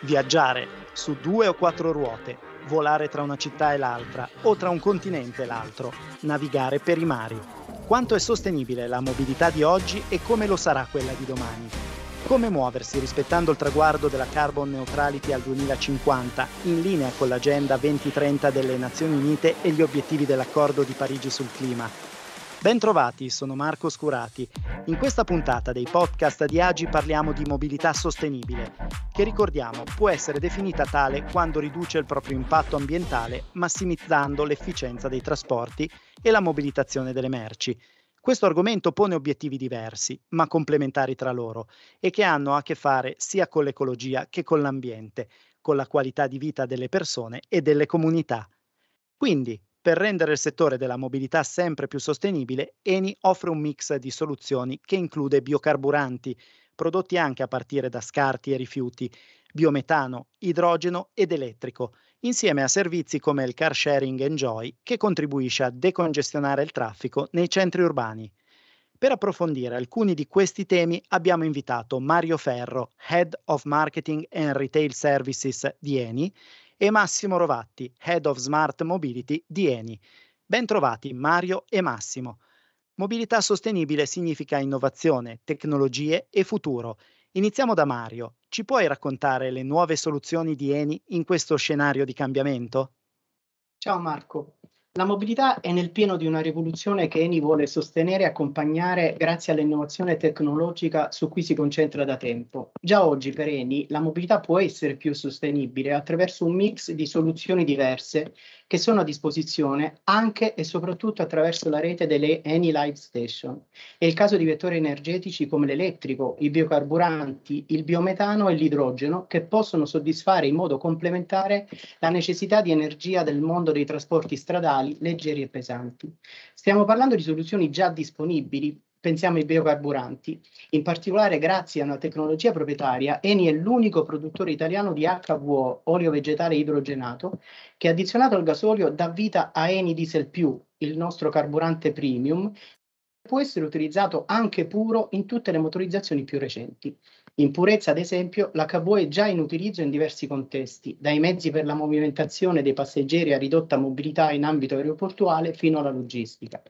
Viaggiare su due o quattro ruote, volare tra una città e l'altra o tra un continente e l'altro, navigare per i mari. Quanto è sostenibile la mobilità di oggi e come lo sarà quella di domani? Come muoversi rispettando il traguardo della carbon neutrality al 2050, in linea con l'agenda 2030 delle Nazioni Unite e gli obiettivi dell'accordo di Parigi sul clima? Bentrovati, sono Marco Scurati. In questa puntata dei podcast di Agi parliamo di mobilità sostenibile, che ricordiamo può essere definita tale quando riduce il proprio impatto ambientale, massimizzando l'efficienza dei trasporti e la mobilitazione delle merci. Questo argomento pone obiettivi diversi, ma complementari tra loro, e che hanno a che fare sia con l'ecologia che con l'ambiente, con la qualità di vita delle persone e delle comunità. Quindi, per rendere il settore della mobilità sempre più sostenibile, Eni offre un mix di soluzioni che include biocarburanti, prodotti anche a partire da scarti e rifiuti, biometano, idrogeno ed elettrico, insieme a servizi come il car sharing Enjoy che contribuisce a decongestionare il traffico nei centri urbani. Per approfondire alcuni di questi temi abbiamo invitato Mario Ferro, Head of Marketing and Retail Services di Eni, e Massimo Rovatti, Head of Smart Mobility di Eni. Bentrovati Mario e Massimo. Mobilità sostenibile significa innovazione, tecnologie e futuro. Iniziamo da Mario. Ci puoi raccontare le nuove soluzioni di Eni in questo scenario di cambiamento? Ciao Marco. La mobilità è nel pieno di una rivoluzione che Eni vuole sostenere e accompagnare grazie all'innovazione tecnologica su cui si concentra da tempo. Già oggi per Eni la mobilità può essere più sostenibile attraverso un mix di soluzioni diverse che sono a disposizione anche e soprattutto attraverso la rete delle Eni Live Station. È il caso di vettori energetici come l'elettrico, i biocarburanti, il biometano e l'idrogeno che possono soddisfare in modo complementare la necessità di energia del mondo dei trasporti stradali leggeri e pesanti. Stiamo parlando di soluzioni già disponibili pensiamo ai biocarburanti. In particolare, grazie a una tecnologia proprietaria, Eni è l'unico produttore italiano di HVO, olio vegetale idrogenato, che addizionato al gasolio dà vita a Eni Diesel Più, il nostro carburante premium, può essere utilizzato anche puro in tutte le motorizzazioni più recenti. In purezza, ad esempio, l'HVO è già in utilizzo in diversi contesti, dai mezzi per la movimentazione dei passeggeri a ridotta mobilità in ambito aeroportuale fino alla logistica.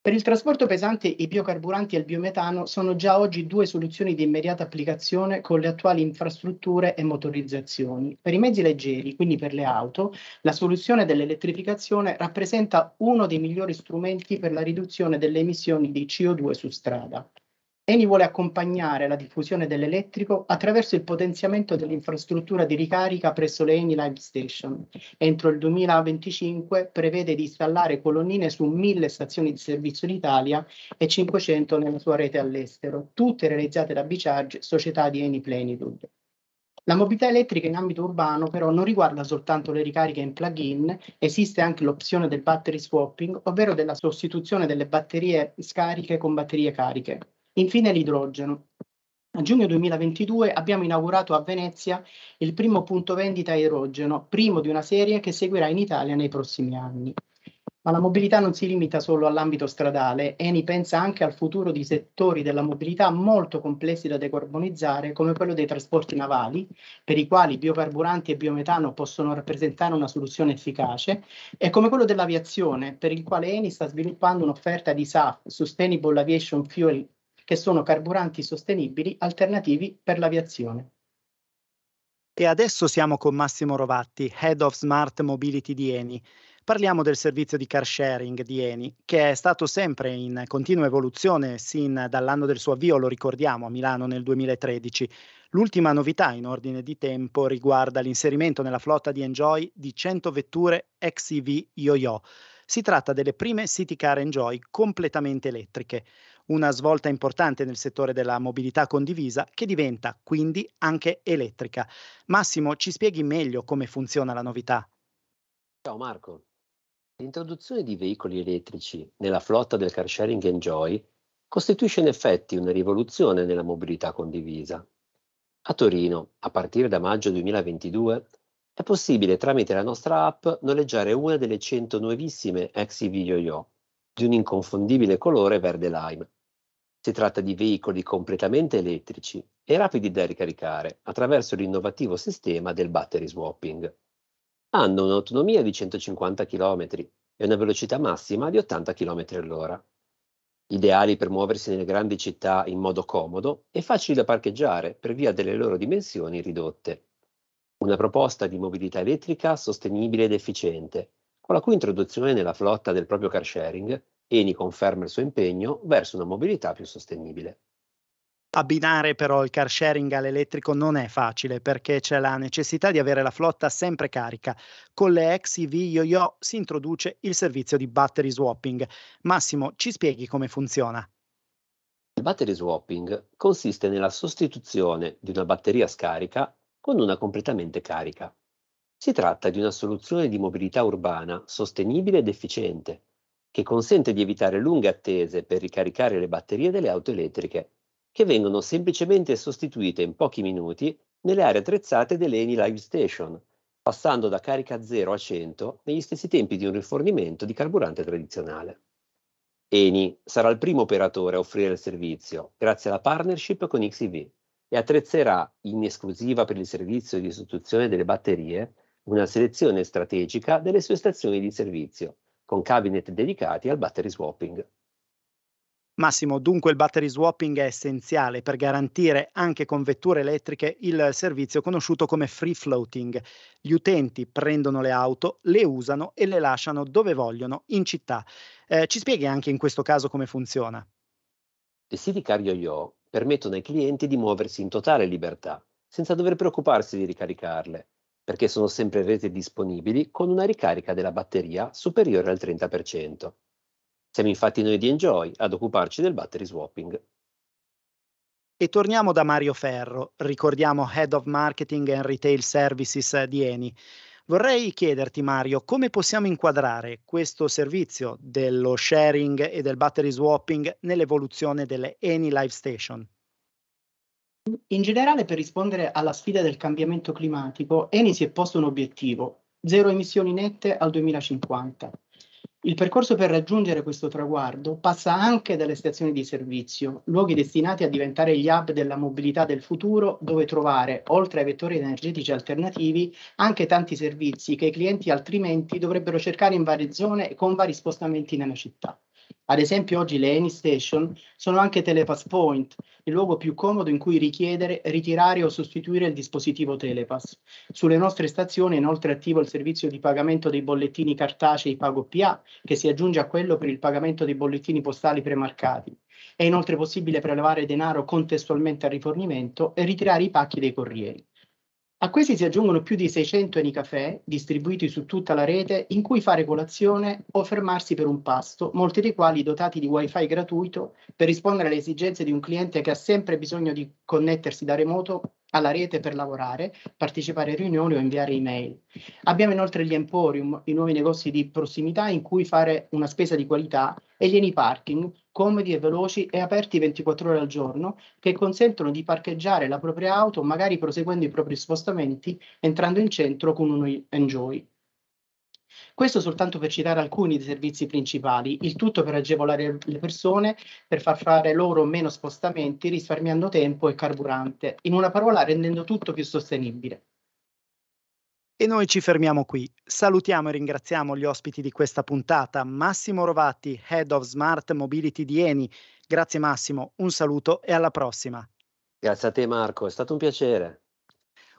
Per il trasporto pesante i biocarburanti e il biometano sono già oggi due soluzioni di immediata applicazione con le attuali infrastrutture e motorizzazioni. Per i mezzi leggeri, quindi per le auto, la soluzione dell'elettrificazione rappresenta uno dei migliori strumenti per la riduzione delle emissioni di CO2 su strada. Eni vuole accompagnare la diffusione dell'elettrico attraverso il potenziamento dell'infrastruttura di ricarica presso le Eni Live Station. Entro il 2025 prevede di installare colonnine su 1000 stazioni di servizio in Italia e 500 nella sua rete all'estero, tutte realizzate da Bicharge, società di Eni Plenitude. La mobilità elettrica in ambito urbano però non riguarda soltanto le ricariche in plug-in, esiste anche l'opzione del battery swapping, ovvero della sostituzione delle batterie scariche con batterie cariche. Infine l'idrogeno. A giugno 2022 abbiamo inaugurato a Venezia il primo punto vendita idrogeno, primo di una serie che seguirà in Italia nei prossimi anni. Ma la mobilità non si limita solo all'ambito stradale, Eni pensa anche al futuro di settori della mobilità molto complessi da decarbonizzare, come quello dei trasporti navali, per i quali biocarburanti e biometano possono rappresentare una soluzione efficace, e come quello dell'aviazione, per il quale Eni sta sviluppando un'offerta di SAF, Sustainable Aviation Fuel che sono carburanti sostenibili alternativi per l'aviazione. E adesso siamo con Massimo Rovatti, Head of Smart Mobility di Eni. Parliamo del servizio di car sharing di Eni, che è stato sempre in continua evoluzione sin dall'anno del suo avvio, lo ricordiamo, a Milano nel 2013. L'ultima novità in ordine di tempo riguarda l'inserimento nella flotta di Enjoy di 100 vetture XEV Yo-Yo. Si tratta delle prime City Car Enjoy completamente elettriche una svolta importante nel settore della mobilità condivisa che diventa quindi anche elettrica. Massimo, ci spieghi meglio come funziona la novità? Ciao Marco. L'introduzione di veicoli elettrici nella flotta del car sharing Enjoy costituisce in effetti una rivoluzione nella mobilità condivisa. A Torino, a partire da maggio 2022, è possibile tramite la nostra app noleggiare una delle 100 nuovissime XEV Yo-Yo di un inconfondibile colore verde lime Si tratta di veicoli completamente elettrici e rapidi da ricaricare attraverso l'innovativo sistema del battery swapping. Hanno un'autonomia di 150 km e una velocità massima di 80 km all'ora. Ideali per muoversi nelle grandi città in modo comodo e facili da parcheggiare per via delle loro dimensioni ridotte. Una proposta di mobilità elettrica sostenibile ed efficiente, con la cui introduzione nella flotta del proprio car sharing, Eni conferma il suo impegno verso una mobilità più sostenibile. Abbinare però il car sharing all'elettrico non è facile perché c'è la necessità di avere la flotta sempre carica. Con le XEV Yo-Yo si introduce il servizio di battery swapping. Massimo, ci spieghi come funziona? Il battery swapping consiste nella sostituzione di una batteria scarica con una completamente carica. Si tratta di una soluzione di mobilità urbana sostenibile ed efficiente, che consente di evitare lunghe attese per ricaricare le batterie delle auto elettriche che vengono semplicemente sostituite in pochi minuti nelle aree attrezzate delle Eni Live Station, passando da carica 0 a 100 negli stessi tempi di un rifornimento di carburante tradizionale. Eni sarà il primo operatore a offrire il servizio grazie alla partnership con XEV e attrezzerà in esclusiva per il servizio di sostituzione delle batterie una selezione strategica delle sue stazioni di servizio, con cabinet dedicati al battery swapping. Massimo, dunque il battery swapping è essenziale per garantire anche con vetture elettriche il servizio conosciuto come free floating. Gli utenti prendono le auto, le usano e le lasciano dove vogliono in città. Eh, ci spieghi anche in questo caso come funziona? I siti Yo permettono ai clienti di muoversi in totale libertà, senza dover preoccuparsi di ricaricarle, perché sono sempre reti disponibili con una ricarica della batteria superiore al 30%. Siamo infatti noi di Enjoy ad occuparci del battery swapping. E torniamo da Mario Ferro, ricordiamo Head of Marketing and Retail Services di Eni. Vorrei chiederti Mario, come possiamo inquadrare questo servizio dello sharing e del battery swapping nell'evoluzione delle Eni Live Station? In generale, per rispondere alla sfida del cambiamento climatico, Eni si è posto un obiettivo, zero emissioni nette al 2050. Il percorso per raggiungere questo traguardo passa anche dalle stazioni di servizio, luoghi destinati a diventare gli hub della mobilità del futuro, dove trovare, oltre ai vettori energetici alternativi, anche tanti servizi che i clienti altrimenti dovrebbero cercare in varie zone e con vari spostamenti nella città. Ad esempio oggi le Any Station sono anche Telepass Point, il luogo più comodo in cui richiedere, ritirare o sostituire il dispositivo Telepass. Sulle nostre stazioni è inoltre attivo il servizio di pagamento dei bollettini cartacei Pago PA, che si aggiunge a quello per il pagamento dei bollettini postali premarcati. È inoltre possibile prelevare denaro contestualmente al rifornimento e ritirare i pacchi dei corrieri. A questi si aggiungono più di 600 Eni distribuiti su tutta la rete in cui fare colazione o fermarsi per un pasto, molti dei quali dotati di wifi gratuito per rispondere alle esigenze di un cliente che ha sempre bisogno di connettersi da remoto alla rete per lavorare, partecipare a riunioni o inviare email. Abbiamo inoltre gli Emporium, i nuovi negozi di prossimità in cui fare una spesa di qualità e gli Eni Parking, comodi e veloci e aperti 24 ore al giorno, che consentono di parcheggiare la propria auto, magari proseguendo i propri spostamenti, entrando in centro con un Enjoy. Questo soltanto per citare alcuni dei servizi principali, il tutto per agevolare le persone, per far fare loro meno spostamenti, risparmiando tempo e carburante, in una parola rendendo tutto più sostenibile. E noi ci fermiamo qui. Salutiamo e ringraziamo gli ospiti di questa puntata, Massimo Rovatti, Head of Smart Mobility di Eni. Grazie Massimo, un saluto e alla prossima. Grazie a te Marco, è stato un piacere.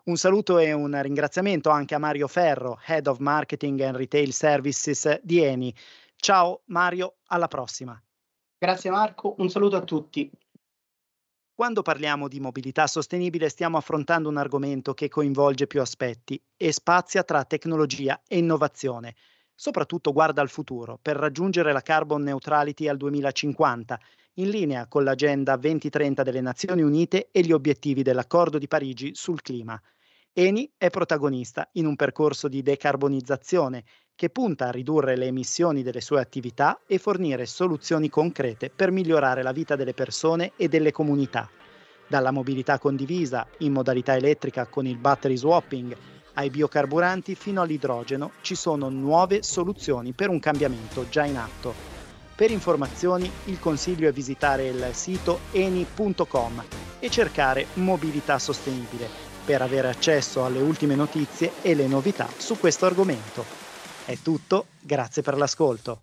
Un saluto e un ringraziamento anche a Mario Ferro, Head of Marketing and Retail Services di Eni. Ciao Mario, alla prossima. Grazie Marco, un saluto a tutti. Quando parliamo di mobilità sostenibile stiamo affrontando un argomento che coinvolge più aspetti e spazia tra tecnologia e innovazione. Soprattutto guarda al futuro per raggiungere la carbon neutrality al 2050 in linea con l'Agenda 2030 delle Nazioni Unite e gli obiettivi dell'Accordo di Parigi sul clima. Eni è protagonista in un percorso di decarbonizzazione che punta a ridurre le emissioni delle sue attività e fornire soluzioni concrete per migliorare la vita delle persone e delle comunità. Dalla mobilità condivisa in modalità elettrica con il battery swapping ai biocarburanti fino all'idrogeno ci sono nuove soluzioni per un cambiamento già in atto. Per informazioni il consiglio è visitare il sito eni.com e cercare mobilità sostenibile per avere accesso alle ultime notizie e le novità su questo argomento. È tutto, grazie per l'ascolto.